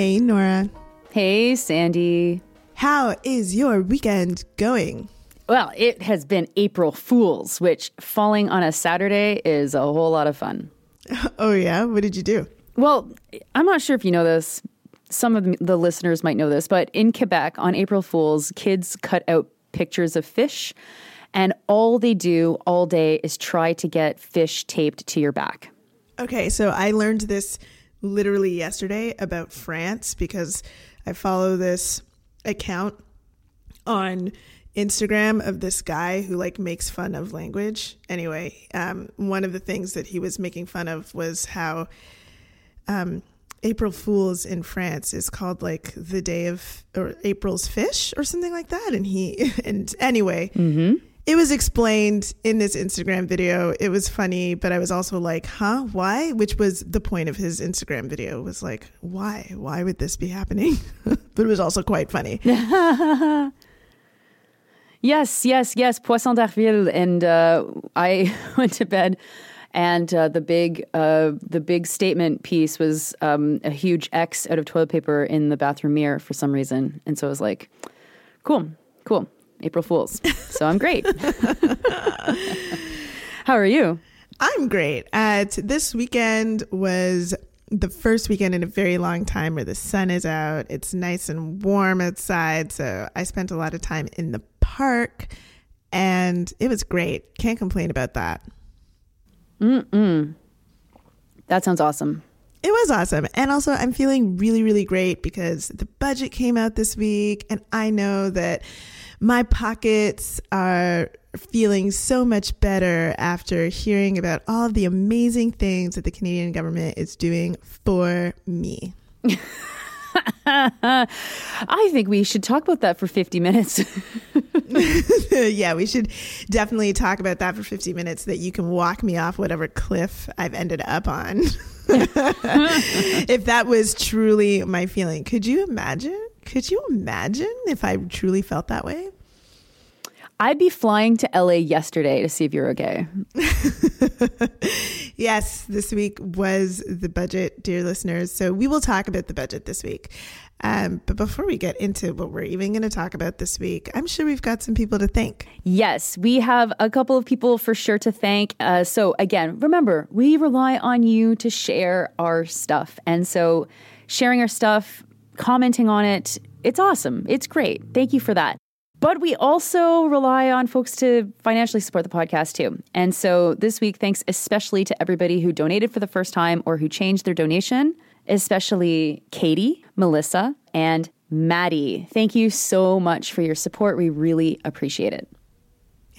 Hey, Nora. Hey, Sandy. How is your weekend going? Well, it has been April Fools, which falling on a Saturday is a whole lot of fun. Oh, yeah? What did you do? Well, I'm not sure if you know this. Some of the listeners might know this, but in Quebec on April Fools, kids cut out pictures of fish, and all they do all day is try to get fish taped to your back. Okay, so I learned this literally yesterday about France because I follow this account on Instagram of this guy who like makes fun of language. Anyway, um, one of the things that he was making fun of was how um, April Fools in France is called like the day of or April's fish or something like that. And he and anyway, it was explained in this Instagram video. It was funny, but I was also like, huh, why? Which was the point of his Instagram video was like, why? Why would this be happening? but it was also quite funny. Yes, yes, yes, Poisson d'Avril, and uh, I went to bed, and uh, the big, uh, the big statement piece was um, a huge X out of toilet paper in the bathroom mirror for some reason, and so I was like, "Cool, cool, April Fools." So I'm great. How are you? I'm great. Uh, t- this weekend was the first weekend in a very long time where the sun is out. It's nice and warm outside. So I spent a lot of time in the park and it was great. Can't complain about that. Mm-mm. That sounds awesome. It was awesome. And also, I'm feeling really, really great because the budget came out this week, and I know that my pockets are feeling so much better after hearing about all of the amazing things that the Canadian government is doing for me. I think we should talk about that for 50 minutes. yeah, we should definitely talk about that for 50 minutes so that you can walk me off whatever cliff I've ended up on. if that was truly my feeling. Could you imagine? Could you imagine if I truly felt that way? I'd be flying to LA yesterday to see if you're okay. Yes, this week was the budget, dear listeners. So we will talk about the budget this week. Um, but before we get into what we're even going to talk about this week, I'm sure we've got some people to thank. Yes, we have a couple of people for sure to thank. Uh, so, again, remember, we rely on you to share our stuff. And so, sharing our stuff, commenting on it, it's awesome. It's great. Thank you for that. But we also rely on folks to financially support the podcast too. And so this week, thanks especially to everybody who donated for the first time or who changed their donation, especially Katie, Melissa, and Maddie. Thank you so much for your support. We really appreciate it.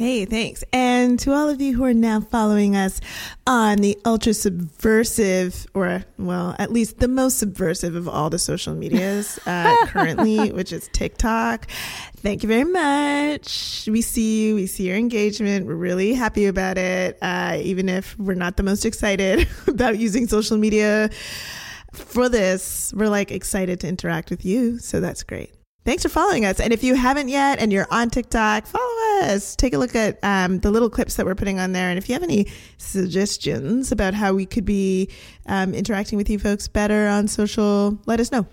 Hey, thanks. And to all of you who are now following us on the ultra subversive, or well, at least the most subversive of all the social medias uh, currently, which is TikTok. Thank you very much. We see you. We see your engagement. We're really happy about it. Uh, even if we're not the most excited about using social media for this, we're like excited to interact with you. So that's great. Thanks for following us. And if you haven't yet and you're on TikTok, follow us. Take a look at um, the little clips that we're putting on there. And if you have any suggestions about how we could be um, interacting with you folks better on social, let us know.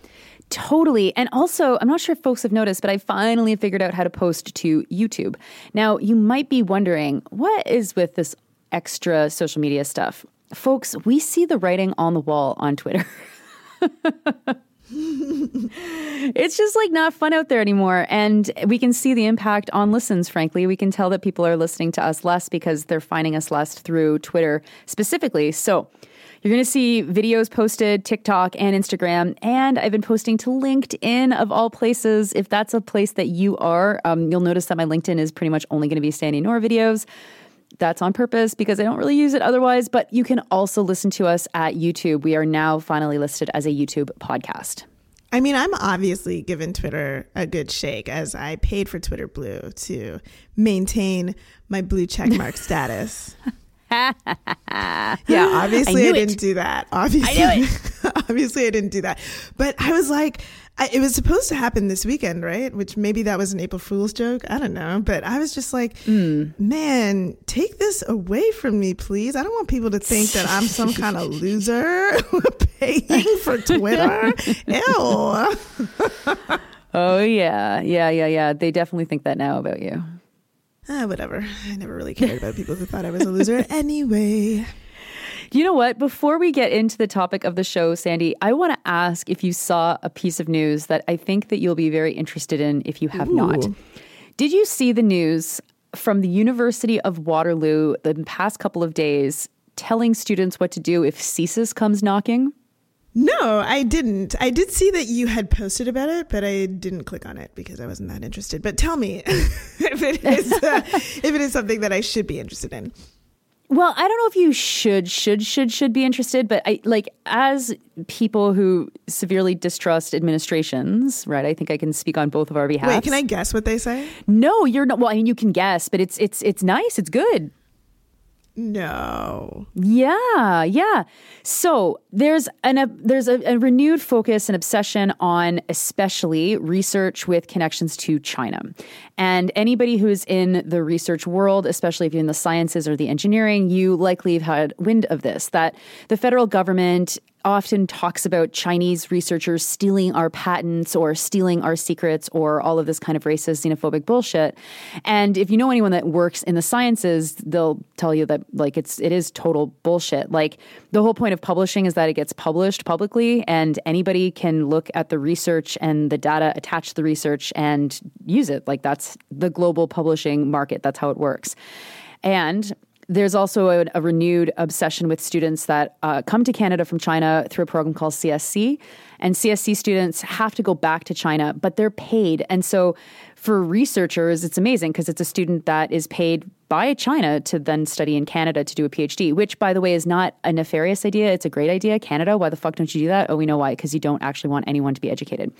Totally. And also, I'm not sure if folks have noticed, but I finally figured out how to post to YouTube. Now, you might be wondering, what is with this extra social media stuff? Folks, we see the writing on the wall on Twitter. it's just like not fun out there anymore. And we can see the impact on listens, frankly. We can tell that people are listening to us less because they're finding us less through Twitter specifically. So, you're going to see videos posted, TikTok and Instagram, and I've been posting to LinkedIn of all places. If that's a place that you are, um, you'll notice that my LinkedIn is pretty much only going to be Sandy Nora videos. That's on purpose because I don't really use it otherwise, but you can also listen to us at YouTube. We are now finally listed as a YouTube podcast. I mean, I'm obviously giving Twitter a good shake as I paid for Twitter Blue to maintain my blue checkmark status. yeah, obviously I, I didn't it. do that. Obviously, I obviously I didn't do that. But I was like, I, it was supposed to happen this weekend, right? Which maybe that was an April Fool's joke. I don't know. But I was just like, man, take this away from me, please. I don't want people to think that I'm some kind of loser paying for Twitter. Ew. Oh yeah, yeah, yeah, yeah. They definitely think that now about you. Ah, whatever. I never really cared about people who thought I was a loser anyway. You know what? Before we get into the topic of the show, Sandy, I want to ask if you saw a piece of news that I think that you'll be very interested in if you have not. Did you see the news from the University of Waterloo the past couple of days telling students what to do if CSIS comes knocking? No, I didn't. I did see that you had posted about it, but I didn't click on it because I wasn't that interested. But tell me if it is uh, if it is something that I should be interested in. Well, I don't know if you should, should, should, should be interested, but I like as people who severely distrust administrations, right? I think I can speak on both of our behalf. Wait, can I guess what they say? No, you're not. Well, I mean, you can guess, but it's it's it's nice. It's good. No. Yeah, yeah. So there's an a, there's a, a renewed focus and obsession on especially research with connections to China, and anybody who's in the research world, especially if you're in the sciences or the engineering, you likely have had wind of this. That the federal government often talks about Chinese researchers stealing our patents or stealing our secrets or all of this kind of racist, xenophobic bullshit. And if you know anyone that works in the sciences, they'll tell you that like it's it is total bullshit. Like the whole point of publishing is that it gets published publicly and anybody can look at the research and the data attached to the research and use it. Like that's the global publishing market. That's how it works. And there's also a, a, renewed obsession with students that uh, come to Canada from China through a program called CSC. And CSC students have to go back to China, but they're paid. And so for researchers, it's amazing because it's a student that is paid by China to then study in Canada to do a PhD, which, by the way, is not a nefarious idea. It's a great idea. Canada, why the fuck don't you do that? Oh, we know why, because you don't actually want anyone to be educated.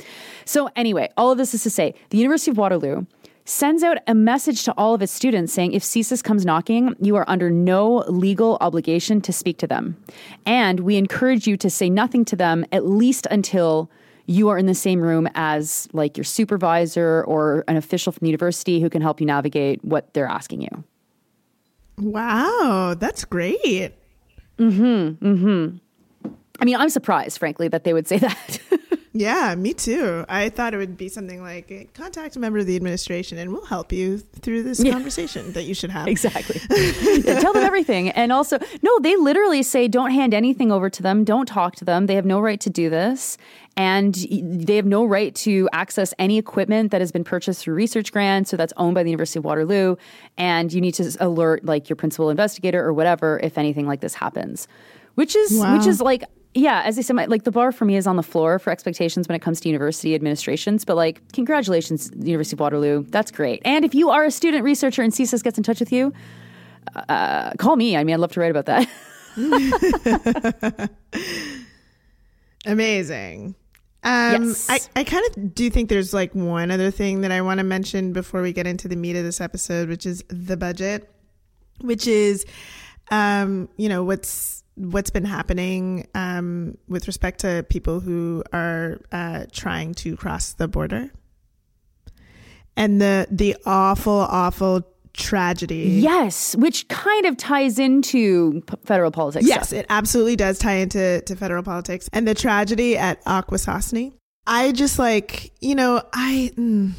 So, anyway, all of this is to say the University of Waterloo sends out a message to all of its students saying if CSIS comes knocking, you are under no legal obligation to speak to them. And we encourage you to say nothing to them at least until you are in the same room as like your supervisor or an official from the university who can help you navigate what they're asking you. Wow, that's great. Mhm. Mhm. I mean, I'm surprised frankly that they would say that. Yeah, me too. I thought it would be something like eh, contact a member of the administration and we'll help you through this yeah. conversation that you should have. Exactly. yeah, tell them everything. And also, no, they literally say don't hand anything over to them, don't talk to them. They have no right to do this. And they have no right to access any equipment that has been purchased through research grants or that's owned by the University of Waterloo. And you need to alert like your principal investigator or whatever if anything like this happens. Which is wow. which is like yeah, as I said, my, like the bar for me is on the floor for expectations when it comes to university administrations. But like, congratulations, University of Waterloo. That's great. And if you are a student researcher and CSIS gets in touch with you, uh, call me. I mean, I'd love to write about that. Amazing. Um, yes. I, I kind of do think there's like one other thing that I want to mention before we get into the meat of this episode, which is the budget, which is, um, you know, what's what's been happening um, with respect to people who are uh, trying to cross the border. And the the awful awful tragedy. Yes which kind of ties into p- federal politics yes stuff. it absolutely does tie into to federal politics. And the tragedy at akwesasne. I just like you know i mm,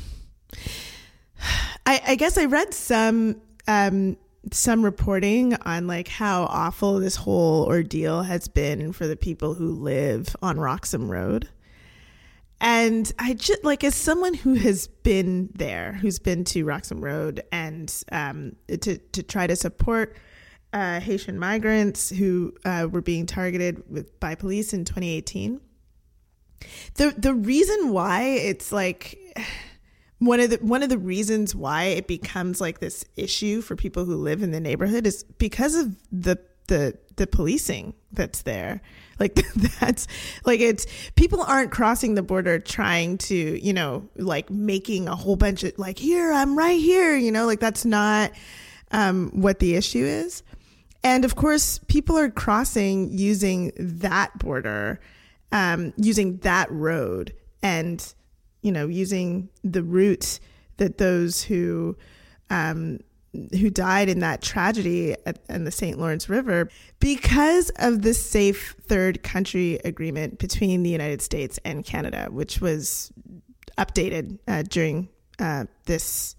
I, I guess i read some um, some reporting on like how awful this whole ordeal has been for the people who live on Roxham Road. And I just like as someone who has been there, who's been to Roxham Road, and um, to to try to support uh, Haitian migrants who uh, were being targeted with by police in 2018. The the reason why it's like one of the one of the reasons why it becomes like this issue for people who live in the neighborhood is because of the the the policing that's there. Like that's like it's people aren't crossing the border trying to you know like making a whole bunch of like here i'm right here you know like that's not um, what the issue is. And of course people are crossing using that border um, using that road and you know using the route that those who um, who died in that tragedy at, in the St. Lawrence River because of the safe third country agreement between the United States and Canada, which was updated uh, during uh, this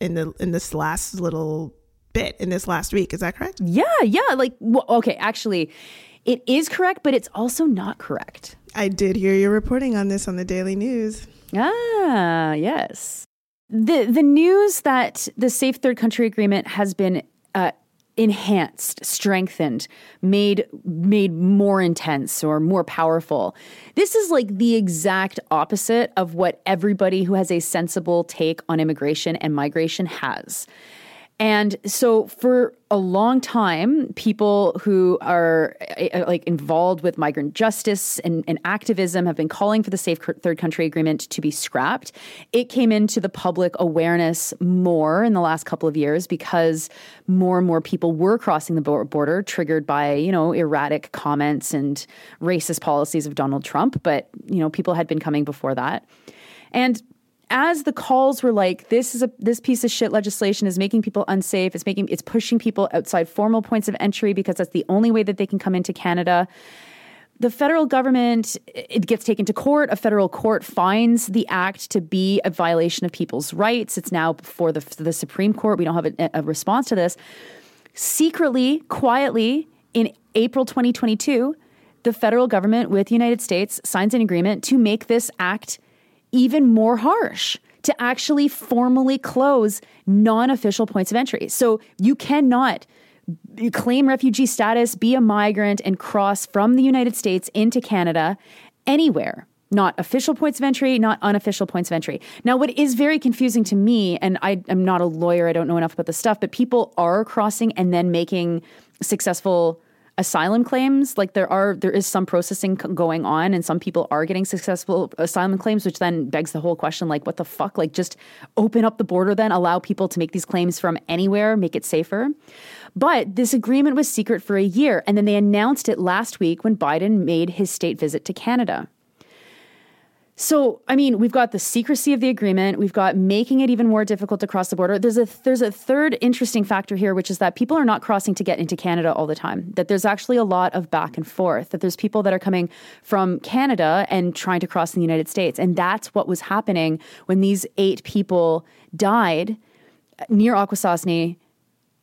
in the in this last little bit in this last week. Is that correct? Yeah, yeah. Like, well, okay, actually, it is correct, but it's also not correct. I did hear you reporting on this on the Daily News. Ah, yes. The the news that the Safe Third Country Agreement has been uh, enhanced, strengthened, made made more intense or more powerful. This is like the exact opposite of what everybody who has a sensible take on immigration and migration has. And so for a long time, people who are uh, like involved with migrant justice and, and, activism have been calling for the Safe Third Country Agreement to be scrapped. It came into the public awareness more in the last couple of years because more and more people were crossing the border, triggered by you know erratic comments and racist policies of Donald Trump. But you know people had been coming before that. And as the calls were like this is a this piece of shit legislation is making people unsafe. It's making it's pushing people outside formal points of entry because that's the only way that they can come into Canada. The federal government it gets taken to court. A federal court finds the act to be a violation of people's rights. It's now before the, the supreme court. We don't have a, a response to this. Secretly quietly in april 2022 the federal government with the united states signs an agreement to make this act even more harsh to actually formally close non official points of entry. So you cannot claim refugee status, be a migrant, and cross from the United States into Canada anywhere. Not official points of entry, not unofficial points of entry. Now, what is very confusing to me, and I am not a lawyer, I don't know enough about the stuff, but people are crossing and then making successful asylum claims like there are there is some processing going on and some people are getting successful asylum claims which then begs the whole question like what the fuck? Like just open up the border then allow people to make these claims from anywhere make it safer. But this agreement was secret for a year and then they announced it last week when Biden made his state visit to Canada so, I mean, we've got the secrecy of the agreement. We've got making it even more difficult to cross the border. There's a there's a third interesting factor here, which is that people are not crossing to get into Canada all the time. That there's actually a lot of back and forth. That there's people that are coming from Canada and trying to cross the United States, and that's what was happening when these eight people died near Akwesasne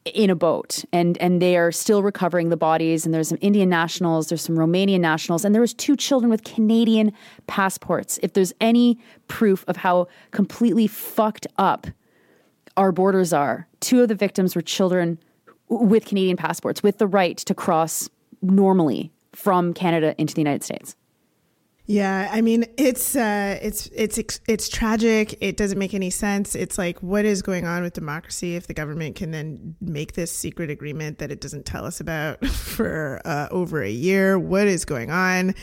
in a boat and and they are still recovering the bodies and there's some Indian nationals there's some Romanian nationals and there was two children with Canadian passports. If there's any proof of how completely fucked up our borders are two of the victims were children with Canadian passports with the right to cross normally from Canada into the United States yeah, I mean it's uh, it's it's it's tragic. It doesn't make any sense. It's like what is going on with democracy if the government can then make this secret agreement that it doesn't tell us about for uh, over a year? What is going on?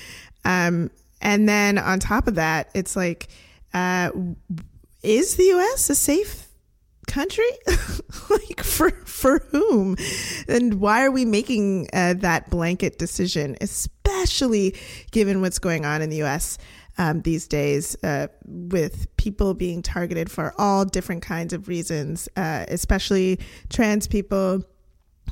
Um, and then on top of that, it's like, uh, is the U.S. a safe country? like for for whom? And why are we making uh, that blanket decision, especially given what's going on in the U.S. Um, these days, uh, with people being targeted for all different kinds of reasons, uh, especially trans people,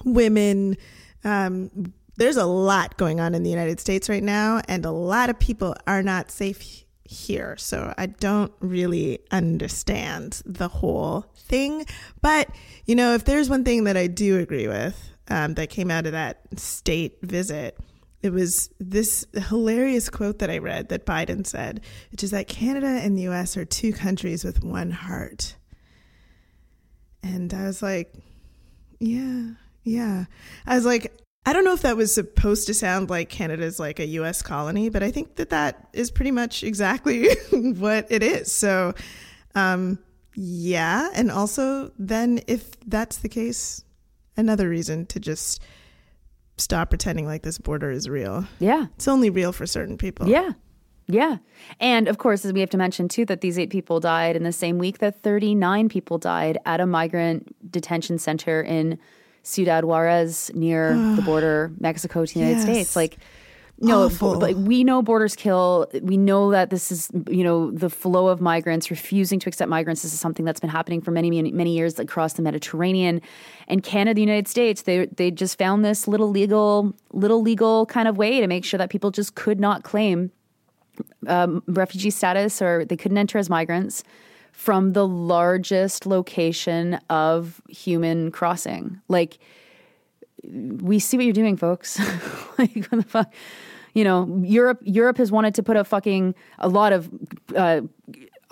women. Um, there's a lot going on in the United States right now, and a lot of people are not safe here. So I don't really understand the whole thing. But, you know, if there's one thing that I do agree with um, that came out of that state visit, it was this hilarious quote that I read that Biden said, which is that Canada and the US are two countries with one heart. And I was like, yeah, yeah. I was like, I don't know if that was supposed to sound like Canada's like a US colony, but I think that that is pretty much exactly what it is. So, um, yeah. And also, then if that's the case, another reason to just stop pretending like this border is real. Yeah. It's only real for certain people. Yeah. Yeah. And of course, as we have to mention too, that these eight people died in the same week that 39 people died at a migrant detention center in Ciudad Juarez near the border, Mexico to the United Yes. States. Like, no, Awful. like we know borders kill. We know that this is, you know, the flow of migrants, refusing to accept migrants. This is something that's been happening for many, many, many years across the Mediterranean, and Canada, the United States. They they just found this little legal, little legal kind of way to make sure that people just could not claim um, refugee status or they couldn't enter as migrants from the largest location of human crossing. Like we see what you're doing, folks. like what the fuck, you know, Europe. Europe has wanted to put a fucking a lot of. Uh,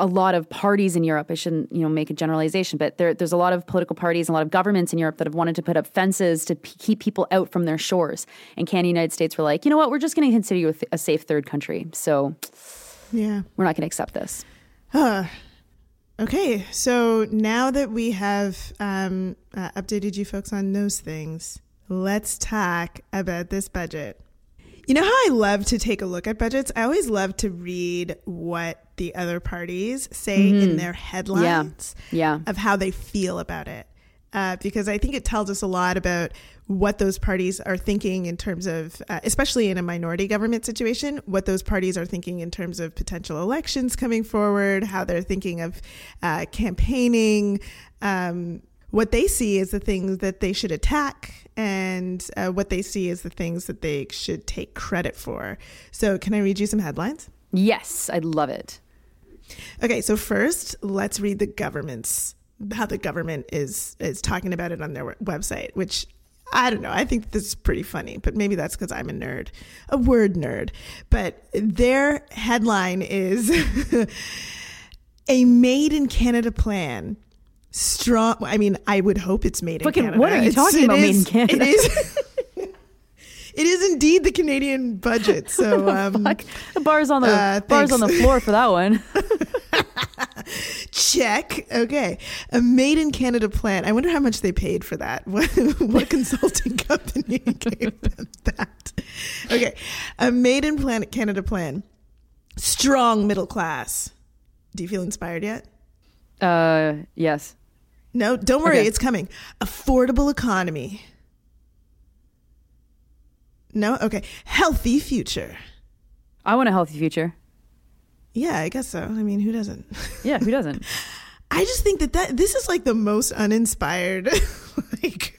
a lot of parties in Europe. I shouldn't, you know, make a generalization, but there, there's a lot of political parties, and a lot of governments in Europe that have wanted to put up fences to p- keep people out from their shores. And Canada, United States were like, you know what, we're just going to consider you a, th- a safe third country, so Yeah. we're not going to accept this. Okay, so now that we have um, uh, updated you folks on those things, let's talk about this budget. You know how I love to take a look at budgets? I always love to read what the other parties say in their headlines Yeah. of how they feel about it. Uh, because I think it tells us a lot about what those parties are thinking in terms of, uh, especially in a minority government situation, what those parties are thinking in terms of potential elections coming forward, how they're thinking of uh, campaigning, um, what they see as the things that they should attack, and uh, what they see as the things that they should take credit for. So, can I read you some headlines? Yes, I love it. Okay, so first, let's read the government's how the government is is talking about it on their website, which I don't know. I think this is pretty funny, but maybe that's because I'm a nerd, a word nerd. But their headline is a made in Canada plan. Strong. I mean, I would hope it's made in Canada. what are you It's- talking about, made in Canada? It is. It is indeed the Canadian budget. So, um, the bar's on the Uh, bar's on the floor for that one. Check. Okay. A made in Canada plan. I wonder how much they paid for that. What, what consulting company gave them that? Okay. A made in planet Canada plan. Strong middle class. Do you feel inspired yet? Uh, yes. No, don't worry. Okay. It's coming. Affordable economy. No? Okay. Healthy future. I want a healthy future. Yeah, I guess so. I mean, who doesn't? Yeah, who doesn't? I just think that, that this is like the most uninspired like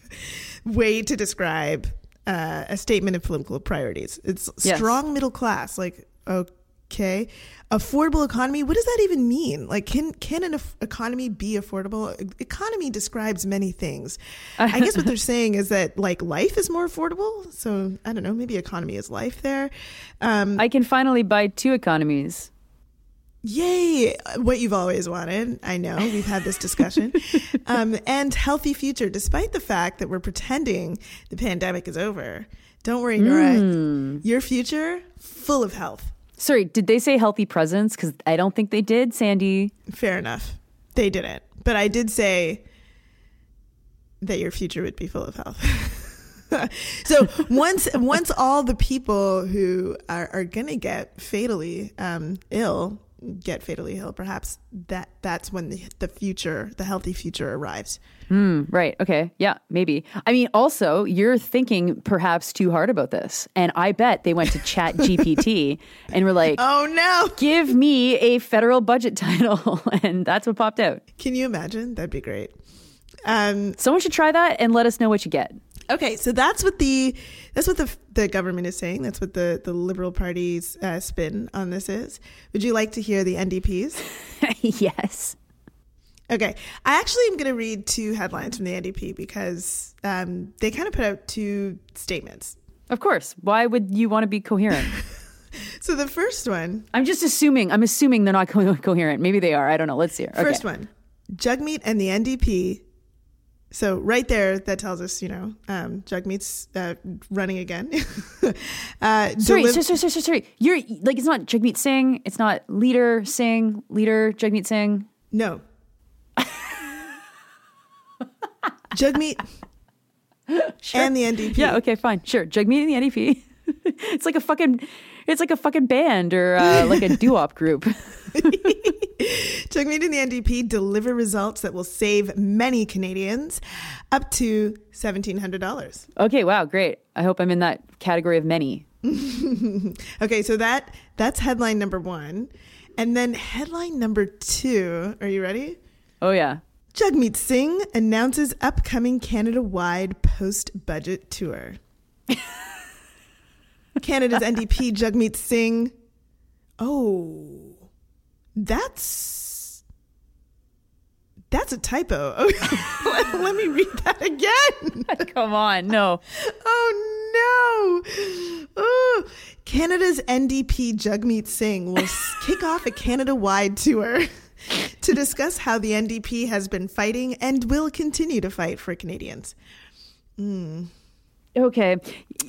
way to describe uh, a statement of political priorities. It's Yes. strong middle class. Like okay, affordable economy. What does that even mean? Like can can an economy be affordable? Economy describes many things. I guess what they're saying is that like life is more affordable. So I don't know. Maybe economy is life there. Um, I can finally buy two economies. Yay! What you've always wanted. I know we've had this discussion. um, and healthy future, despite the fact that we're pretending the pandemic is over. Don't worry, Nora. Hmm. Your future full of health. Sorry, did they say healthy presence? Because I don't think they did, Sandy. Fair enough. They didn't, but I did say that your future would be full of health. so once once all the people who are, are going to get fatally um, ill get fatally ill, perhaps that that's when the, the future, the healthy future, arrives. Right. Okay. Yeah, maybe. I mean, also, you're thinking perhaps too hard about this. And I bet they went to Chat GPT and were like, Oh no! give me a federal budget title. And that's what popped out. Can you imagine? That'd be great. Um, Someone should try that and let us know what you get. Okay, so that's what the that's what the the government is saying. That's what the the Liberal Party's uh, spin on this is. Would you like to hear the NDP's? yes. Okay, I actually am going to read two headlines from the NDP because um, they kind of put out two statements. Of course. Why would you want to be coherent? So the first one, I'm just assuming. I'm assuming they're not co- coherent. Maybe they are. I don't know. Let's hear. Okay. first one, Jugmeat and the NDP. So right there, that tells us, you know, um, Jugmeat's uh, running again. uh, Sorry, deliv- sorry, sorry, sorry, sorry. You're like it's not Jagmeet Singh. It's not leader Singh. Leader Jagmeet Singh. No. Jugmeat and the NDP. Yeah. Okay. Fine. Sure. Jagmeet and the NDP. it's like a fucking. It's like a fucking band or uh, like a doo-wop group. Jugmeat and the NDP deliver results that will save many Canadians up to $1,700. Okay. Wow. Great. I hope I'm in that category of many. Okay, so that that's headline number one, and then headline number two. Are you ready? Oh yeah. Jagmeet Singh announces upcoming Canada-wide post-budget tour. Canada's NDP Jagmeet Singh. Oh, that's that's a typo. let, let me read that again. Come on, no. Oh no! Oh, Canada's NDP Jagmeet Singh will kick off a Canada-wide tour to discuss how the NDP has been fighting and will continue to fight for Canadians. Hmm. Okay.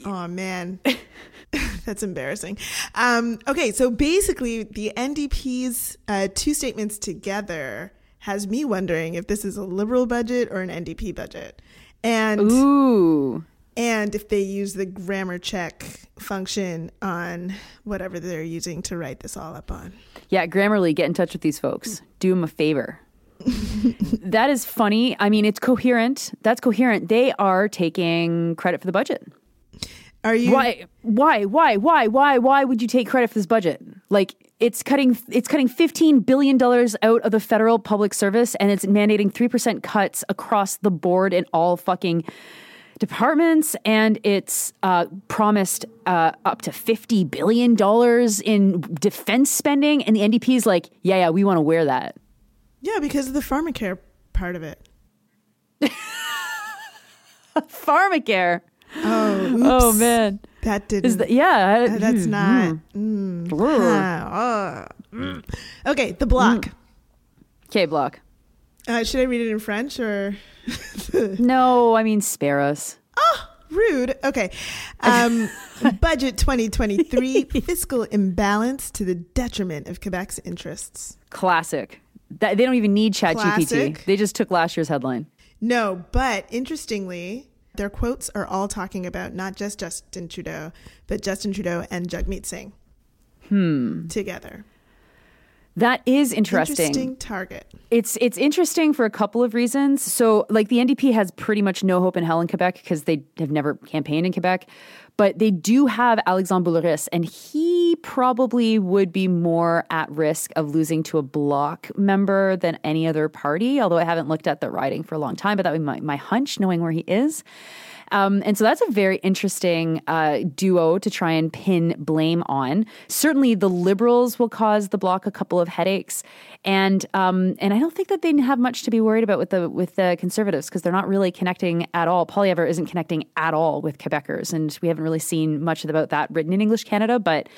Oh man, that's embarrassing. Um, okay, so basically, the NDP's uh, two statements together has me wondering if this is a Liberal budget or an NDP budget, and Ooh. and if they use the grammar check function on whatever they're using to write this all up on. Yeah, Grammarly, get in touch with these folks. Do them a favor. That is funny. I mean, it's coherent. That's coherent. They are taking credit for the budget. Are you? Why? Why? Why? Why? Why? Why would you take credit for this budget? Like it's cutting it's cutting fifteen billion dollars out of the federal public service, and it's mandating three percent cuts across the board in all fucking departments, and it's uh, promised uh, up to fifty billion dollars in defense spending, and the NDP is like, yeah, yeah, we want to wear that. Yeah, because of the pharmacare part of it. Pharmacare. Oh, oops. Oh man, that didn't. is that yeah? Uh, that's not. Mm. Oh. Mm. Okay, the Bloc. K block. Uh, should I read it in French or? No, I mean spare us. Oh, rude. Okay. Um, budget 2023 fiscal imbalance to the detriment of Quebec's interests. Classic. That, they don't even need ChatGPT. Classic. They just took last year's headline. No, but interestingly, their quotes are all talking about not just Justin Trudeau, but Justin Trudeau and Jagmeet Singh. Hmm. Together. That is interesting. Interesting target. It's it's interesting for a couple of reasons. So, like the NDP has pretty much no hope in hell in Quebec because they have never campaigned in Quebec, but they do have Alexandre Boulerice, and he probably would be more at risk of losing to a bloc member than any other party. Although I haven't looked at the riding for a long time, but that would be my, my hunch, knowing where he is. Um, and so that's a very interesting uh, duo to try and pin blame on. Certainly, the Liberals will cause the bloc a couple of headaches, and um, and I don't think that they have much to be worried about with the with the Conservatives because they're not really connecting at all. Poilievre isn't connecting at all with Quebecers, and we haven't really seen much about that written in English Canada, but.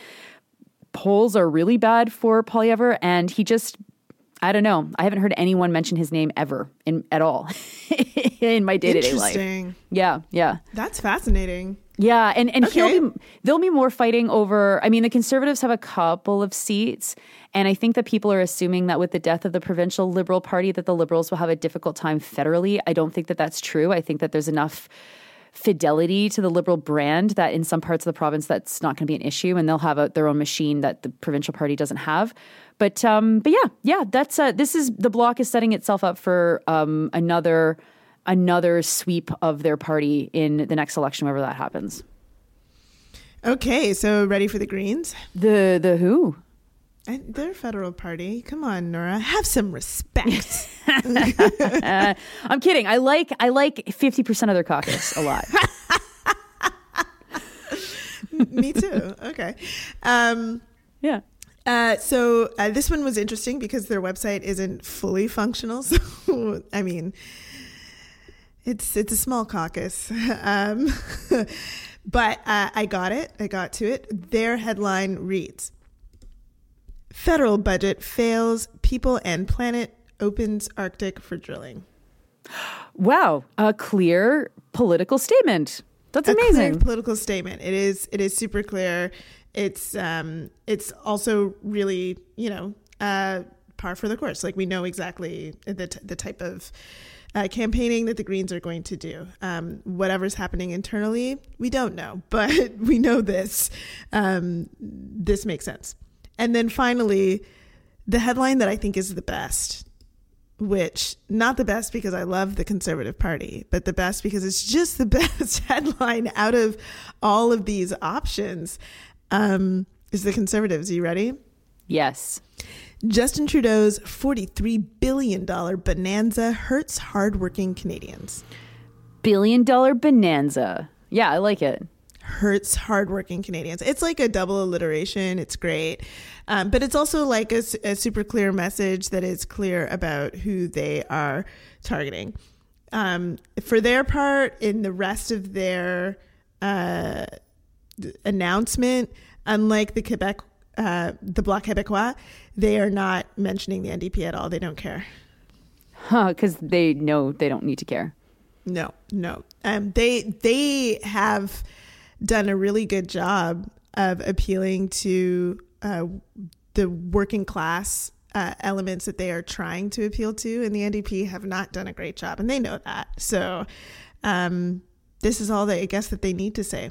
Polls are really bad for Poilievre, and he just I don't know. I haven't heard anyone mention his name ever in at all in my day to day life. Yeah, yeah, That's fascinating. yeah. And and Okay. he'll be there'll be more fighting over. I mean, the Conservatives have a couple of seats, and I think that people are assuming that with the death of the provincial Liberal Party, that the Liberals will have a difficult time federally. I don't think that that's true. I think that there's enough fidelity to the liberal brand that in some parts of the province that's not going to be an issue and they'll have a, their own machine that the provincial party doesn't have. But um but yeah yeah that's uh this is the Bloc is setting itself up for um another another sweep of their party in the next election whenever that happens. Okay, so ready for the Greens? the the who I, they're a federal party. Come on, Nora, have some respect. uh, i'm kidding i like i like 50% of their caucus a lot Me too. Okay. Um, yeah uh, so uh, this one was interesting because their website isn't fully functional. So I mean, it's it's a small caucus, um, but uh, I got it. I got to it. Their headline reads: Federal budget fails people and planet opens Arctic for drilling. wow a clear political statement that's a clear amazing political statement. It is. It is super clear. It's. Um. It's also really. You know. Uh. Par for the course. Like we know exactly the t- the type of. Uh, campaigning that the Greens are going to do. Um, whatever's happening internally, we don't know, but we know this. Um, this makes sense. And then finally, the headline that I think is the best which not the best because I love the Conservative Party, but the best because it's just the best headline out of all of these options. Um, is the Conservatives? Are you ready? Yes. Justin Trudeau's $43 billion bonanza hurts hardworking Canadians. Billion dollar bonanza. Yeah, I like it. Hurts hardworking Canadians. It's like a double alliteration. It's great. Um, but it's also like a, a super clear message that is clear about who they are targeting. Um, for their part, in the rest of their uh, announcement, unlike the Quebec, uh, the Bloc Québécois, they are not mentioning the NDP at all. They don't care. Huh, because they know they don't need to care. No, no. Um, they they have done a really good job of appealing to uh, the working class uh, elements that they are trying to appeal to, and the NDP have not done a great job, and they know that. So, um, this is all that I guess that they need to say.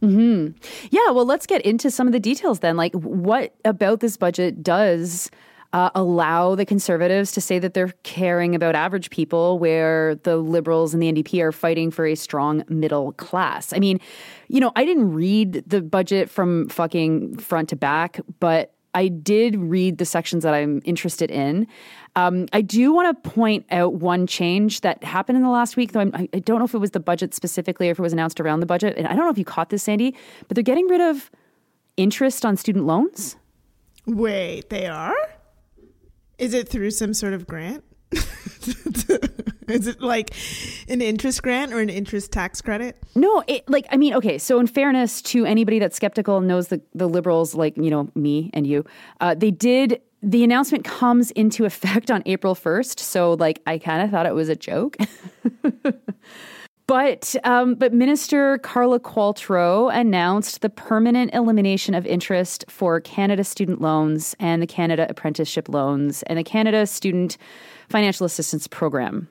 Hmm. Yeah. Well, let's get into some of the details then. Like, what about this budget does? Uh, allow the conservatives to say that they're caring about average people, where the liberals and the NDP are fighting for a strong middle class. I mean, you know, I didn't read the budget from fucking front to back, but I did read the sections that I'm interested in. Um, I do want to point out one change that happened in the last week, though I'm, I don't know if it was the budget specifically or if it was announced around the budget. And I don't know if you caught this, Sandy, but they're getting rid of interest on student loans. Wait, they are? Is it through some sort of grant? Is it like an interest grant or an interest tax credit? No, it, like I mean, okay. So in fairness to anybody that's skeptical and knows the the liberals, like you know me and you, uh, they did. The announcement comes into effect on April first. So like I kind of thought it was a joke. But um, but Minister Carla Qualtrough announced the permanent elimination of interest for Canada student loans and the Canada apprenticeship loans and the Canada Student Financial Assistance Program.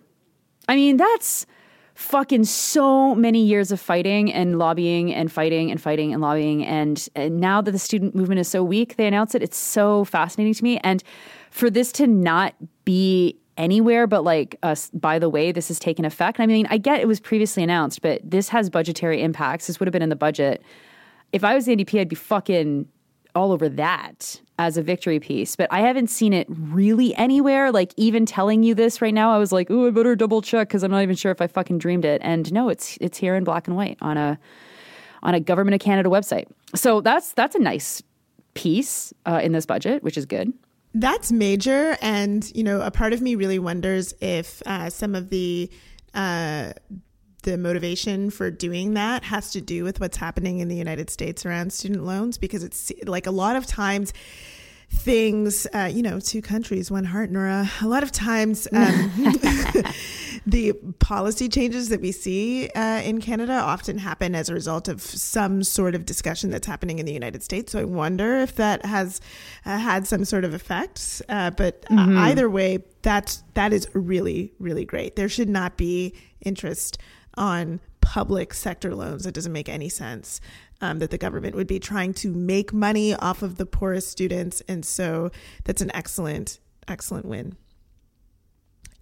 I mean, that's fucking so many years of fighting and lobbying and fighting and fighting and lobbying. And, and now that the student movement is so weak, they announce it. It's so fascinating to me. And for this to not be anywhere but like us by the way this has taken effect. I mean i get it was previously announced but this has budgetary impacts. This would have been in the budget. If i was the ndp i'd be fucking all over that as a victory piece but i haven't seen it really anywhere like even telling you this right now. I was like oh i better double check because i'm not even sure if i fucking dreamed it. And no it's it's here in black and white on a on a government of canada website. So that's that's a nice piece uh, in this budget which is good That's major. And, you know, a part of me really wonders if uh, some of the. Uh, the motivation for doing that has to do with what's happening in the United States around student loans because it's like a lot of times things, uh, you know, two countries, one heart, Nora. A lot of times, um, the policy changes that we see uh, in Canada often happen as a result of some sort of discussion that's happening in the United States. So I wonder if that has uh, had some sort of effect. Uh, but mm-hmm. either way, that's that is really really great. There should not be interest on public sector loans. That doesn't make any sense. Um, that the government would be trying to make money off of the poorest students, and so that's an excellent excellent win.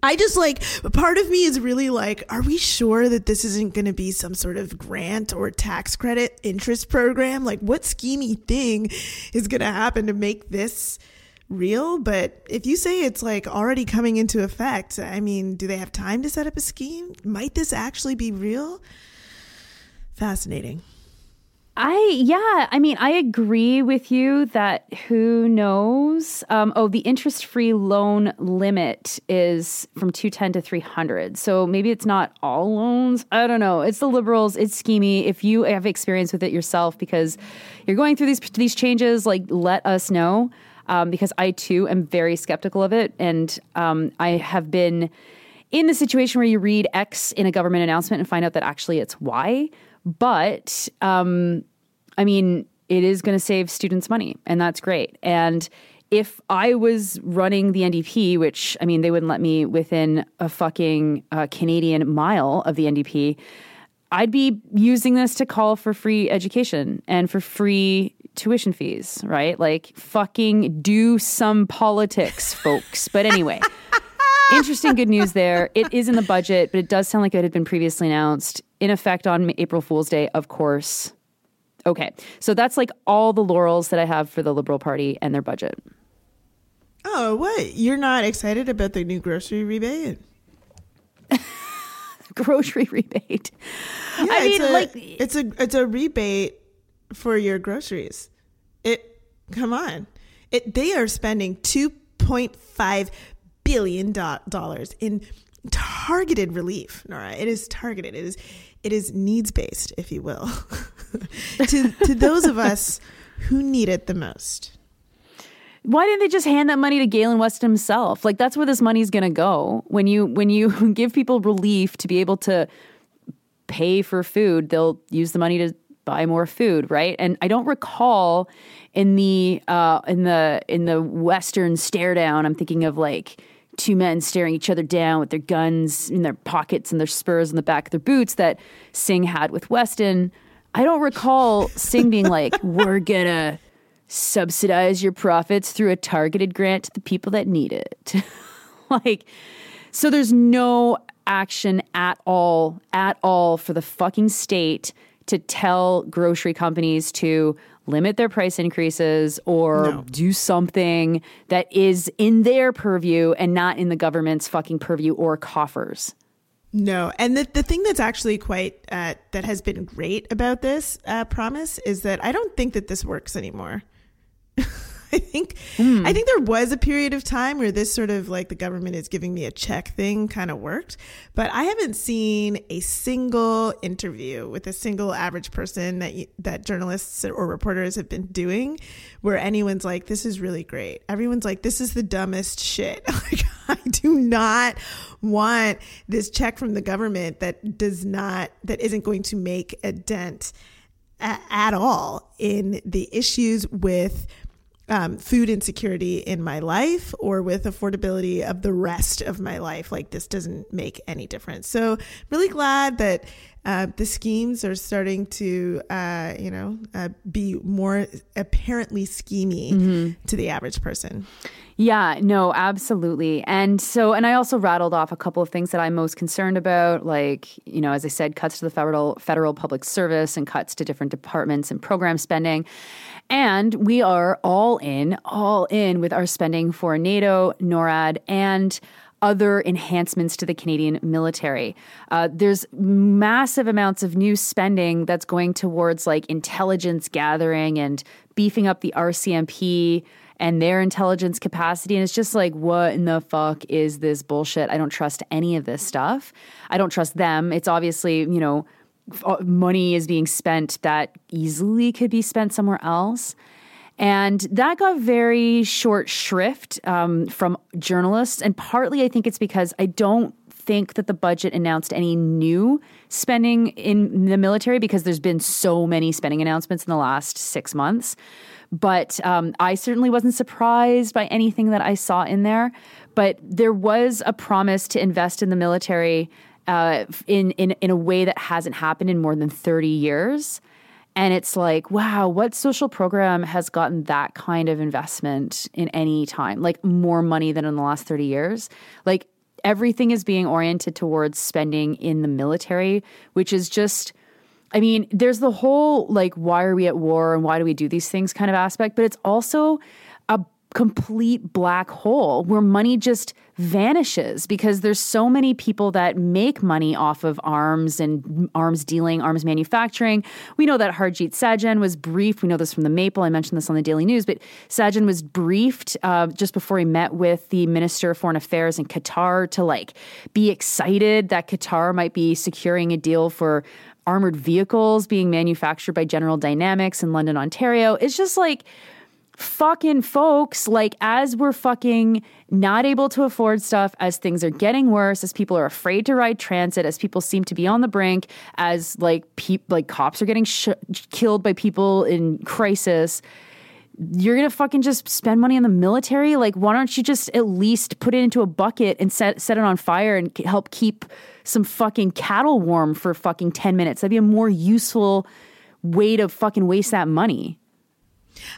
I just like part of me is really like, are we sure that this isn't going to be some sort of grant or tax credit interest program? Like, what schemy thing is going to happen to make this real? But if you say it's like already coming into effect, I mean, do they have time to set up a scheme? Might this actually be real? Fascinating. I yeah, I mean, I agree with you that who knows? Um, oh, the interest-free loan limit is from two ten to three hundred. So maybe it's not all loans. I don't know. It's the liberals. It's schemy. If you have experience with it yourself, because you're going through these these changes, like let us know. Um, because I too am very skeptical of it, and um, I have been in the situation where you read X in a government announcement and find out that actually it's Y but um, I mean, it is going to save students money, and that's great. And if I was running the NDP, which I mean, they wouldn't let me within a fucking uh, Canadian mile of the NDP, I'd be using this to call for free education and for free tuition fees, right? Like, fucking do some politics, folks. But anyway. interesting good news there. It is in the budget, but it does sound like it had been previously announced in effect on April Fool's Day, of course. Okay, so that's like all the laurels that I have for the Liberal Party and their budget. Oh, what? You're not excited about the new grocery rebate? Grocery rebate. Yeah, I mean, it's a, like, it's a it's a rebate for your groceries. It come on, it they are spending 2.5 billion dollars in targeted relief. Nora, it is targeted. It is it is needs based, if you will, to to those of us who need it the most. why didn't they just hand that money to Galen Weston himself? Like that's where this money's going to go. When you when you give people relief to be able to pay for food, they'll use the money to buy more food, right? And I don't recall in the uh, in the in the Western stare down. I'm thinking of like two men staring each other down with their guns in their pockets and their spurs in the back of their boots that Singh had with Weston. I don't recall Singh being like, "We're gonna." subsidize your profits through a targeted grant to the people that need it. like, so there's no action at all, at all for the fucking state to tell grocery companies to limit their price increases or No. do something that is in their purview and not in the government's fucking purview or coffers. No, and the the thing that's actually quite uh, that has been great about this uh, promise is that I don't think that this works anymore. I think Hmm. I think there was a period of time where this sort of like the government is giving me a check thing kind of worked, but I haven't seen a single interview with a single average person that you, that journalists or reporters have been doing where anyone's like this is really great. Everyone's like this is the dumbest shit. Like I do not want this check from the government that does not that isn't going to make a dent at all in the issues with um, food insecurity in my life or with affordability of the rest of my life. Like this doesn't make any difference. So really glad that uh, the schemes are starting to, uh, you know, uh, be more apparently schemy to the average person. Yeah, no, absolutely. And so, and I also rattled off a couple of things that I'm most concerned about, like, you know, as I said, cuts to the federal federal public service and cuts to different departments and program spending. And we are all in, all in with our spending for NATO, NORAD, and other enhancements to the Canadian military. Uh, there's massive amounts of new spending that's going towards like intelligence gathering and beefing up the RCMP and their intelligence capacity. And it's just like, what in the fuck is this bullshit? I don't trust any of this stuff. I don't trust them. It's obviously, you know, money is being spent that easily could be spent somewhere else. And that got very short shrift um, from journalists. And partly I think it's because I don't think that the budget announced any new spending in the military because there's been so many spending announcements in the last six months. But um, I certainly wasn't surprised by anything that I saw in there. But there was a promise to invest in the military uh, in, in, in a way that hasn't happened in more than 30 years. And it's like, wow, what social program has gotten that kind of investment in any time? Like more money than in the last 30 years? Like everything is being oriented towards spending in the military, which is just, I mean, there's the whole like, why are we at war and why do we do these things kind of aspect, but it's also a complete black hole where money just vanishes because there's so many people that make money off of arms and arms dealing, arms manufacturing. We know that Harjit Sajjan was briefed. We know this from the Maple. I mentioned this on the Daily News, but Sajjan was briefed uh, just before he met with the Minister of Foreign Affairs in Qatar to like be excited that Qatar might be securing a deal for armored vehicles being manufactured by General Dynamics in London, Ontario. It's just like fucking folks, like as we're fucking not able to afford stuff, as things are getting worse, as people are afraid to ride transit, as people seem to be on the brink, as like peop like cops are getting sh- killed by people in crisis. You're gonna fucking just spend money on the military? Like, why don't you just at least put it into a bucket and set set it on fire and help keep some fucking cattle warm for fucking ten minutes? That'd be a more useful way to fucking waste that money.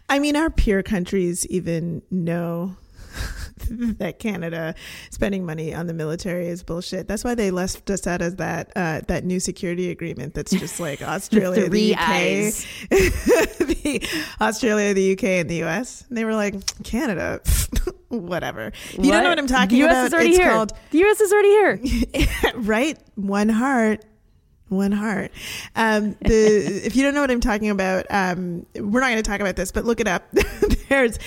I mean, our peer countries even know that Canada spending money on the military is bullshit. That's why they left us out as that uh, that new security agreement. That's just like Australia, the, UK, the Australia, the UK, and the US. And they were like Canada, whatever. If you don't know what I'm talking the US about, is already it's here. called the US is already here. right? One heart. One heart. Um, the if you don't know what I'm talking about, um, we're not going to talk about this, but look it up. there's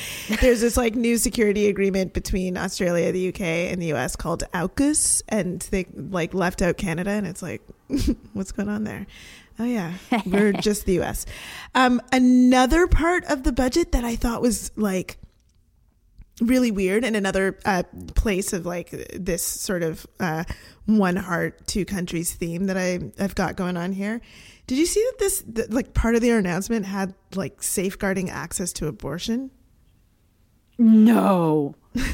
there's this like new security agreement between Australia, the UK, and the US called AUKUS, and they like left out Canada, and it's like, what's going on there? Oh yeah, we're just the US. Um, another part of the budget that I thought was like really weird and another uh, place of like this sort of uh, one heart two countries theme that I I've got going on here. Did you see that this that, like part of their announcement had like safeguarding access to abortion? No.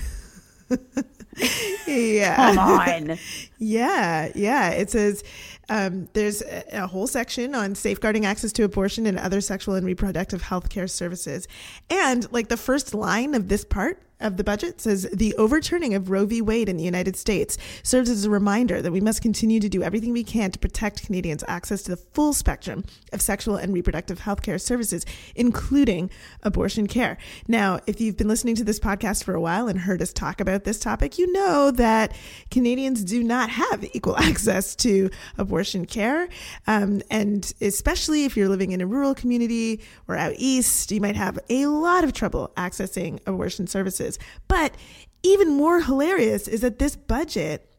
Yeah. Come on. Yeah, yeah. It says um, there's a, a whole section on safeguarding access to abortion and other sexual and reproductive health care services. And like the first line of this part of the budget says the overturning of Roe v. Wade in the United States serves as a reminder that we must continue to do everything we can to protect Canadians' access to the full spectrum of sexual and reproductive health care services, including abortion care. Now, if you've been listening to this podcast for a while and heard us talk about this topic, you know that Canadians do not have equal access to abortion care. Um, and especially if you're living in a rural community or out east, you might have a lot of trouble accessing abortion services. But even more hilarious is that this budget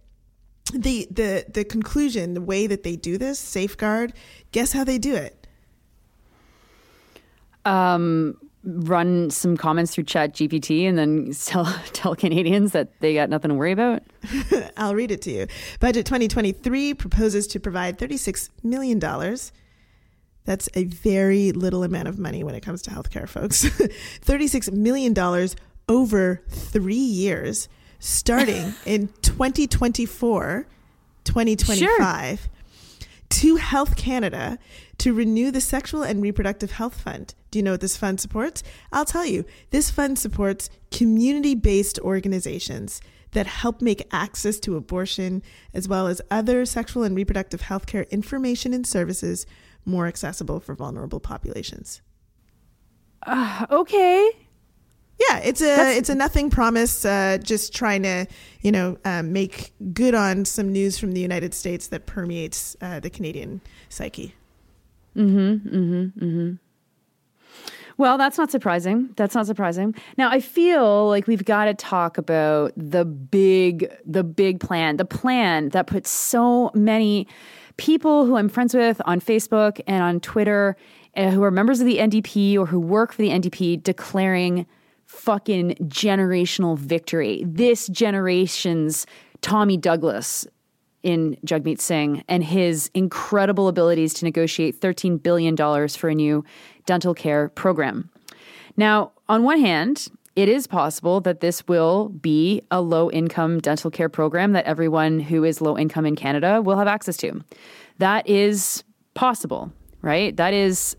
the the the conclusion the way that they do this safeguard guess how they do it Um, run some comments through Chat GPT and then tell tell Canadians that they got nothing to worry about. I'll read it to you. Budget 2023 proposes to provide $36 million. That's a very little amount of money when it comes to healthcare, folks. $36 million over three years, starting in 2024, 2025, to Health Canada to renew the Sexual and Reproductive Health Fund. Do you know what this fund supports? I'll tell you. This fund supports community based organizations that help make access to abortion as well as other sexual and reproductive health care information and services more accessible for vulnerable populations. Uh, okay. Yeah, it's a it's a nothing promise. Uh, just trying to you know um, make good on some news from the United States that permeates uh, the Canadian psyche. Hmm. Hmm. Hmm. Well, that's not surprising. That's not surprising. Now, I feel like we've got to talk about the big the big plan, the plan that puts so many people who I'm friends with on Facebook and on Twitter uh, who are members of the NDP or who work for the NDP declaring fucking generational victory. This generation's Tommy Douglas in Jagmeet Singh and his incredible abilities to negotiate $13 billion for a new dental care program. Now, on one hand, it is possible that this will be a low income dental care program that everyone who is low income in Canada will have access to. That is possible, right? That is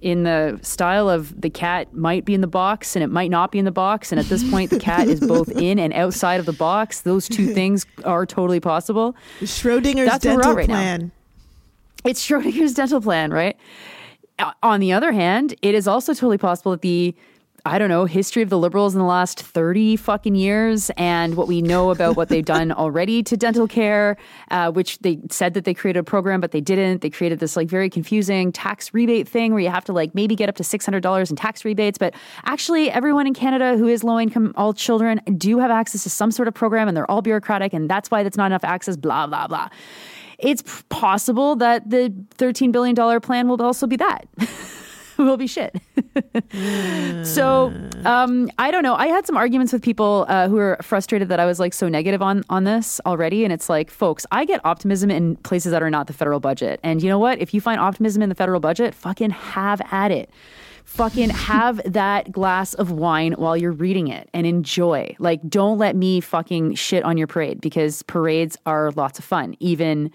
in the style of the cat might be in the box and it might not be in the box. And at this point, the cat is both in and outside of the box. Those two things are totally possible. Schrodinger's That's dental right now. plan. It's Schrodinger's dental plan, right? On the other hand, it is also totally possible that the I don't know, history of the liberals in the last 30 fucking years and what we know about what they've done already to dental care, uh, which they said that they created a program, but they didn't. They created this like very confusing tax rebate thing where you have to like maybe get up to $600 in tax rebates. But actually, everyone in Canada who is low income, all children do have access to some sort of program and they're all bureaucratic. And that's why that's not enough access, blah, blah, blah. It's possible that the $13 billion plan will also be that. will be shit. so um, I don't know. I had some arguments with people uh, who were frustrated that I was like so negative on on this already, and it's like, folks, I get optimism in places that are not the federal budget, and you know what? If you find optimism in the federal budget, fucking have at it. Fucking have that glass of wine while you're reading it and enjoy. Like, don't let me fucking shit on your parade because parades are lots of fun, even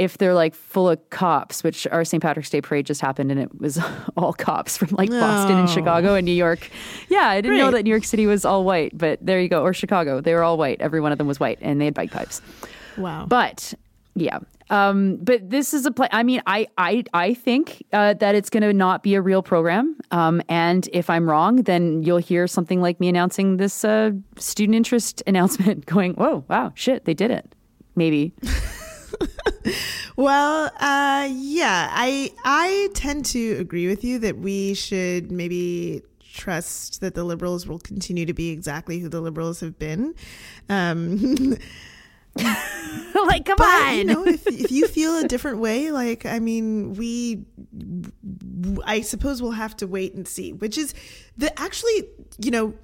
if they're like full of cops, which our St. Patrick's Day parade just happened and it was all cops from like Boston and. Chicago and New York. Yeah, I didn't know that New York City was all white, but there you go. Or Chicago. They were all white. Every one of them was white and they had bagpipes. Wow. But yeah. Um, but this is a play. I mean, I I I think uh, that it's going to not be a real program. Um, and if I'm wrong, then you'll hear something like me announcing this uh, student interest announcement, going, "Whoa, wow, shit, they did it." Maybe. Well, uh, yeah, I I tend to agree with you that we should maybe trust that the liberals will continue to be exactly who the liberals have been. Um, like, come but you know, if, if you feel a different way, like I mean, we, I suppose we'll have to wait and see. Which is the actually, you know,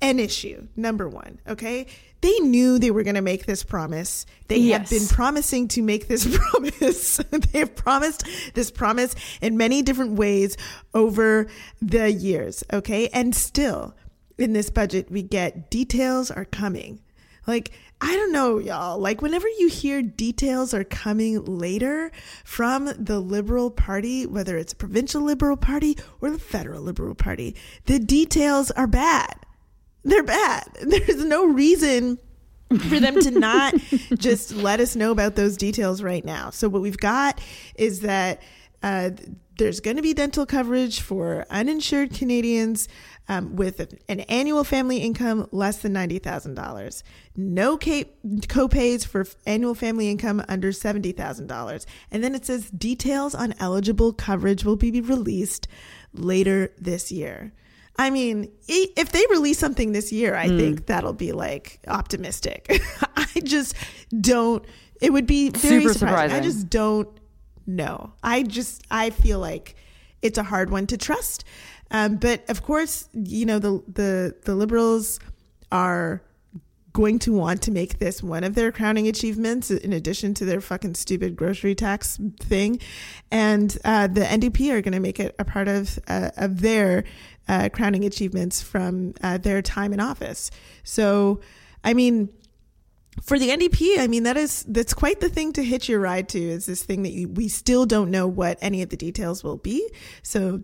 an issue. Number one, okay. They knew they were going to make this promise. They Yes. have been promising to make this promise. they have promised this promise in many different ways over the years, okay? And still, in this budget, we get details are coming. Like, I don't know, y'all. Like, whenever you hear details are coming later from the Liberal Party, whether it's a provincial Liberal Party or the federal Liberal Party, the details are bad they're bad. There's no reason for them to not just let us know about those details right now. So what we've got is that uh, there's going to be dental coverage for uninsured Canadians um, with an annual family income less than ninety thousand dollars. No ca- co-pays for annual family income under seventy thousand dollars, and then it says details on eligible coverage will be released later this year. I mean, if they release something this year, I think that'll be like optimistic. I just don't. It would be very Super surprising. I just don't know. I just I feel like it's a hard one to trust. Um, but of course, you know the the the liberals are going to want to make this one of their crowning achievements in addition to their fucking stupid grocery tax thing and uh, the ndp are going to make it a part of uh, of their uh, crowning achievements from uh, their time in office so i mean for the NDP, I mean that is that's quite the thing to hitch your ride to. Is this thing that you, we still don't know what any of the details will be. So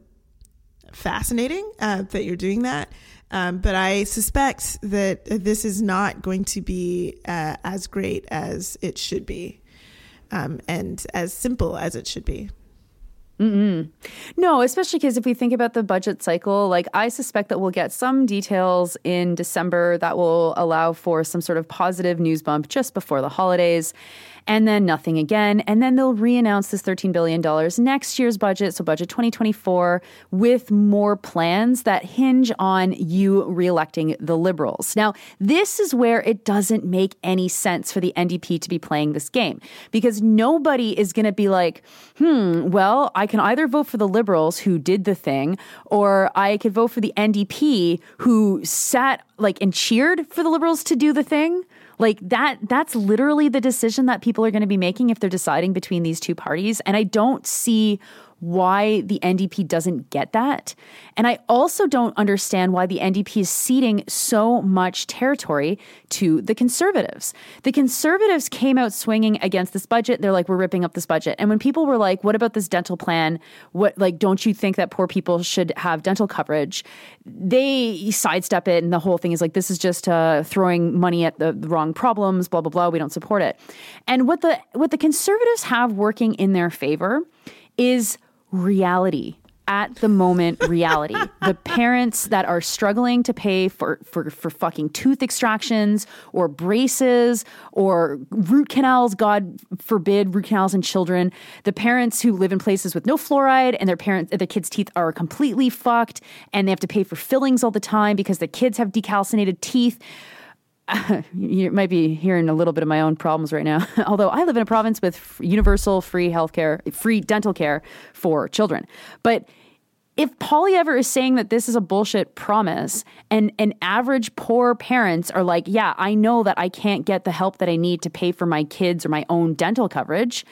fascinating uh, that you're doing that. Um, but I suspect that this is not going to be uh, as great as it should be, um, and as simple as it should be. Mm-hmm. No, especially because if we think about the budget cycle, like I suspect that we'll get some details in December that will allow for some sort of positive news bump just before the holidays. And then nothing again. And then they'll re announce this $13 billion next year's budget, so budget 2024, with more plans that hinge on you reelecting the Liberals. Now, this is where it doesn't make any sense for the NDP to be playing this game because nobody is going to be like, hmm, well, I can either vote for the Liberals who did the thing, or I could vote for the NDP who sat like and cheered for the Liberals to do the thing. Like that, that's literally the decision that people are going to be making if they're deciding between these two parties. And I don't see why the NDP doesn't get that. And I also don't understand why the NDP is ceding so much territory to the conservatives. The conservatives came out swinging against this budget. They're like, we're ripping up this budget. And when people were like, what about this dental plan? What, like, don't you think that poor people should have dental coverage? They sidestep it. And the whole thing is like, this is just uh, throwing money at the, the wrong problems, blah, blah, blah. We don't support it. And what the, what the conservatives have working in their favor is reality at the moment reality. The parents that are struggling to pay for, for for fucking tooth extractions or braces or root canals god forbid root canals in children the parents who live in places with no fluoride and their parents their kids teeth are completely fucked and they have to pay for fillings all the time because the kids have decalcinated teeth you might be hearing a little bit of my own problems right now. Although I live in a province with f- universal free healthcare, free dental care for children. But if Poilievre is saying that this is a bullshit promise and and average poor parents are like, yeah, I know that I can't get the help that I need to pay for my kids or my own dental coverage,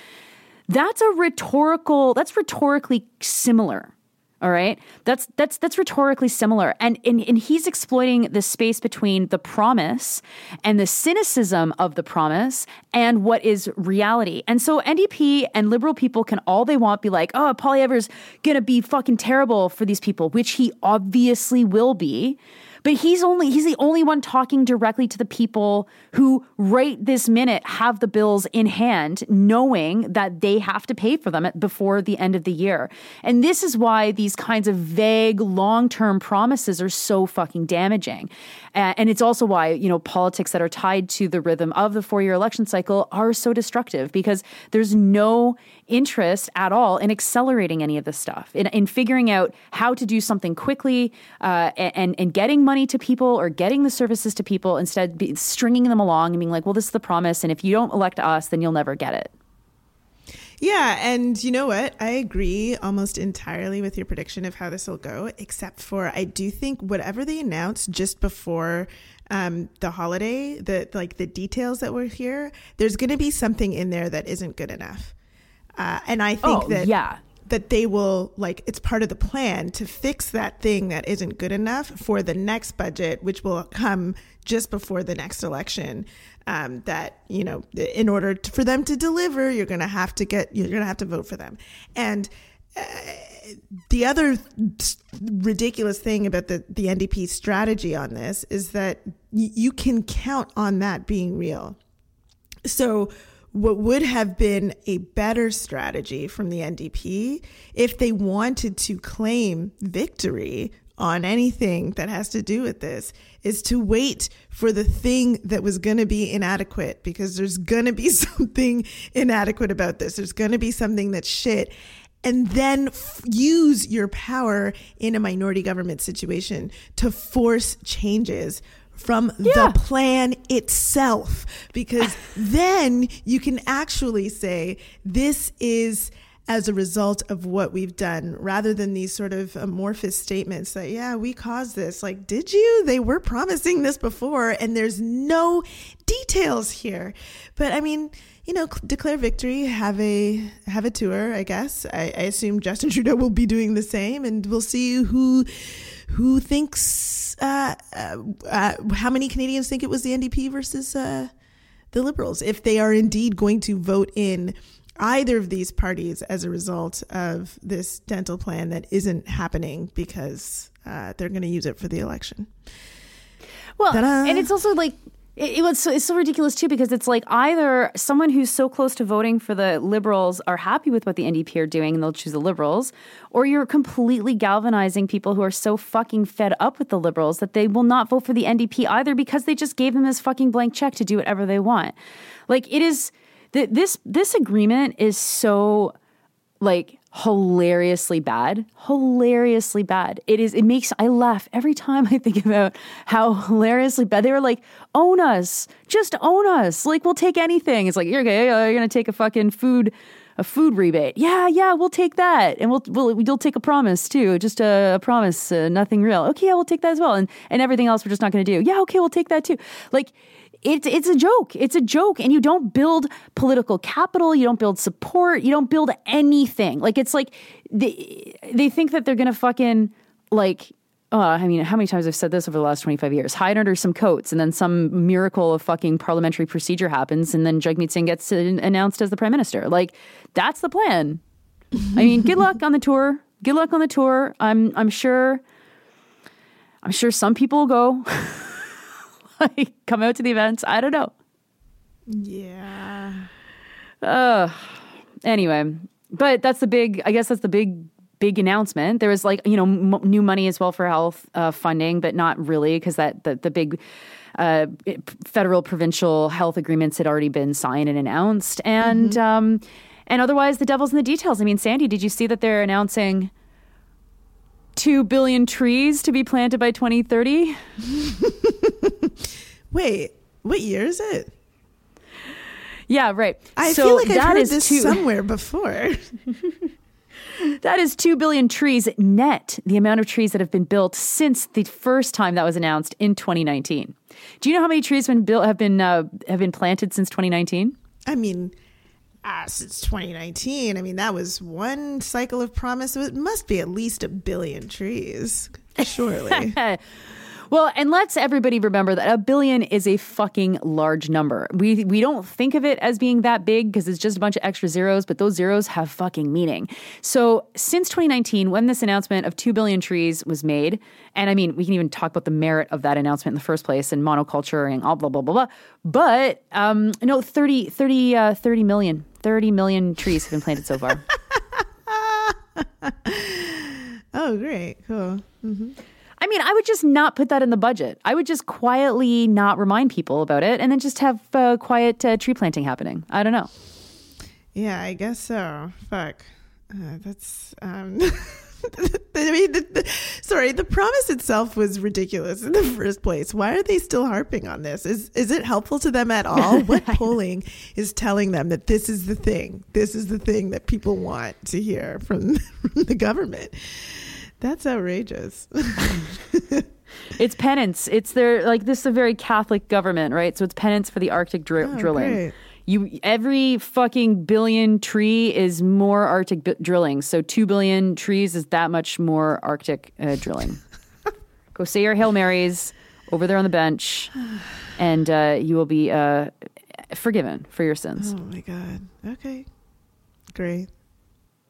that's a rhetorical, that's rhetorically similar All right. That's that's that's rhetorically similar. And, and and he's exploiting the space between the promise and the cynicism of the promise and what is reality. And so NDP and liberal people can all they want be like, oh, Poilievre's gonna be fucking terrible for these people, which he obviously will be. But he's only he's the only one talking directly to the people who right this minute have the bills in hand, knowing that they have to pay for them before the end of the year. And this is why these kinds of vague long-term promises are so fucking damaging. And it's also why, you know, politics that are tied to the rhythm of the four-year election cycle are so destructive because there's no interest at all in accelerating any of this stuff, in, in figuring out how to do something quickly uh, and, and getting money to people or getting the services to people instead be stringing them along and being like, well, this is the promise. And if you don't elect us, then you'll never get it. Yeah, and you know what? I agree almost entirely with your prediction of how this will go, except for I do think whatever they announced just before um, the holiday, the like the details that were here, there's going to be something in there that isn't good enough. Uh, and I think oh, that yeah. That they will like it's part of the plan to fix that thing that isn't good enough for the next budget, which will come just before the next election. Um, that you know, in order to, for them to deliver, you're going to have to get you're going to have to vote for them, and. Uh, the other ridiculous thing about the, the NDP strategy on this is that y- you can count on that being real. So what would have been a better strategy from the NDP if they wanted to claim victory on anything that has to do with this is to wait for the thing that was going to be inadequate because there's going to be something inadequate about this. There's going to be something that's shit. And then f- use your power in a minority government situation to force changes from yeah. the plan itself. Because then you can actually say this is as a result of what we've done rather than these sort of amorphous statements that yeah we caused this. Like did you? They were promising this before and there's no details here. But i mean you know declare victory have a have a tour i guess. I, I assume justin trudeau will be doing the same and we'll see who who thinks uh, uh, uh, how many Canadians think it was the NDP versus uh, the Liberals if they are indeed going to vote in either of these parties as a result of this dental plan that isn't happening because uh, they're going to use it for the election. Well, Ta-da. and it's also like it, it was it's so ridiculous too because it's like either someone who's so close to voting for the liberals are happy with what the NDP are doing and they'll choose the liberals, or you're completely galvanizing people who are so fucking fed up with the liberals that they will not vote for the NDP either because they just gave them this fucking blank check to do whatever they want. Like it is this this agreement is so like hilariously bad hilariously bad. It is it makes i laugh every time i think about how hilariously bad. They were like own us. Just own us. Like we'll take anything. It's like you're, you're gonna take a fucking food a food rebate. Yeah yeah we'll take that. And we'll, we'll you'll take a promise too. Just a, a promise uh, nothing real. Okay yeah we'll take that as well. And and everything else we're just not gonna do. Yeah okay we'll take that too. Like it's it's a joke. It's a joke, and you don't build political capital. You don't build support. You don't build anything. Like it's like they they think that they're gonna fucking like. Oh, I mean, how many times have I've said this over the last 25 years? Hide under some coats, and then some miracle of fucking parliamentary procedure happens, and then Jagmeet Singh gets announced as the prime minister. Like, that's the plan. I mean, good luck on the tour. Good luck on the tour. I'm I'm sure. I'm sure some people will go. like come out to the events. I don't know. Yeah. Uh, anyway, but that's the big. I guess that's the big big announcement. There was like you know m- new money as well for health uh, funding, but not really because that the, the big uh, federal provincial health agreements had already been signed and announced, and mm-hmm. um, and otherwise the devil's in the details. I mean, Sandy, did you see that they're announcing? 2 billion trees to be planted by 2030. Wait, what year is it? Yeah, right. I so feel like I've heard this two, somewhere before. that is 2 billion trees net, the amount of trees that have been built since the first time that was announced in 2019. Do you know how many trees have been built have been uh, have been planted since 2019? I mean, uh, since 2019. I mean, that was one cycle of promise. It must be at least a billion trees, surely. Well, and let's everybody remember that a billion is a fucking large number. We we don't think of it as being that big because it's just a bunch of extra zeros, but those zeros have fucking meaning. So, since 2019 when this announcement of 2 billion trees was made, and I mean, we can even talk about the merit of that announcement in the first place and monoculture and all blah blah blah blah. But um no 30 30 uh, 30 million 30 million trees have been planted so far. oh, great. Cool. Mm-hmm. I mean, I would just not put that in the budget. I would just quietly not remind people about it and then just have uh, quiet uh, tree planting happening. I don't know. Yeah, I guess so. Fuck. Uh, that's. Um, I mean, the, the, sorry, the promise itself was ridiculous in the first place. Why are they still harping on this? Is is it helpful to them at all? What polling is telling them that this is the thing? This is the thing that people want to hear from, from the government. That's outrageous. it's penance. It's their like this is a very Catholic government, right? So it's penance for the Arctic Oh, drilling. great. You every fucking billion tree is more Arctic b- drilling. So two billion trees is that much more Arctic uh, drilling. Go say your hail marys over there on the bench, and uh, you will be uh, forgiven for your sins. Oh my god. Okay. Great.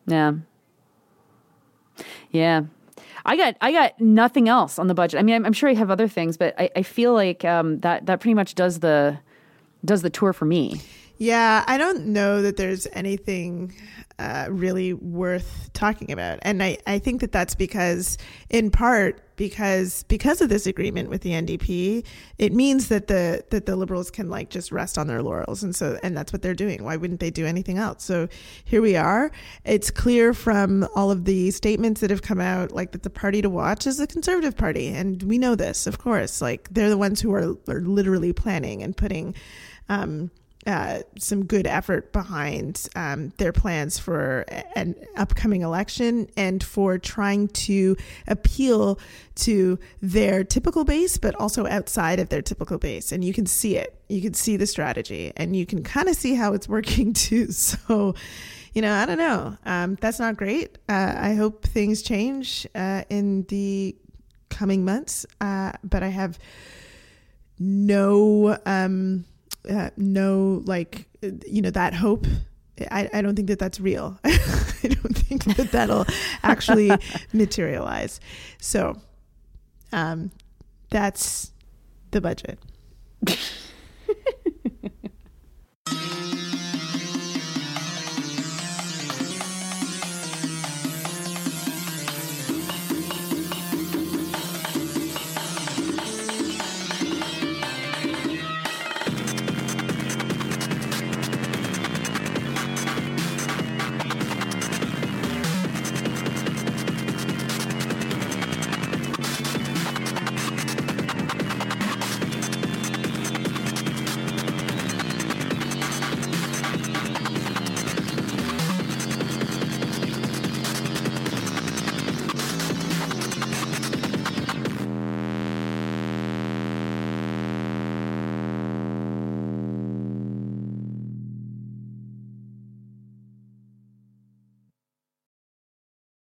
Yeah. Yeah. I got I got nothing else on the budget. I mean, I'm, I'm sure I have other things, but I, I feel like um, that that pretty much does the does the tour for me. Yeah, I don't know that there's anything uh, really worth talking about, and I, I think that that's because, in part, because because of this agreement with the NDP, it means that the that the Liberals can like just rest on their laurels, and so and that's what they're doing. Why wouldn't they do anything else? So here we are. It's clear from all of the statements that have come out, like that the party to watch is the Conservative Party, and we know this, of course. Like they're the ones who are, are literally planning and putting. Um, uh, some good effort behind um, their plans for an upcoming election and for trying to appeal to their typical base, but also outside of their typical base. And you can see it. You can see the strategy and you can kind of see how it's working too. So, you know, I don't know. Um, that's not great. Uh, I hope things change uh, in the coming months, uh, but I have no. Um, uh, no like you know that hope I, I don't think that that's real. I don't think that that'll actually materialize. So um, that's the budget.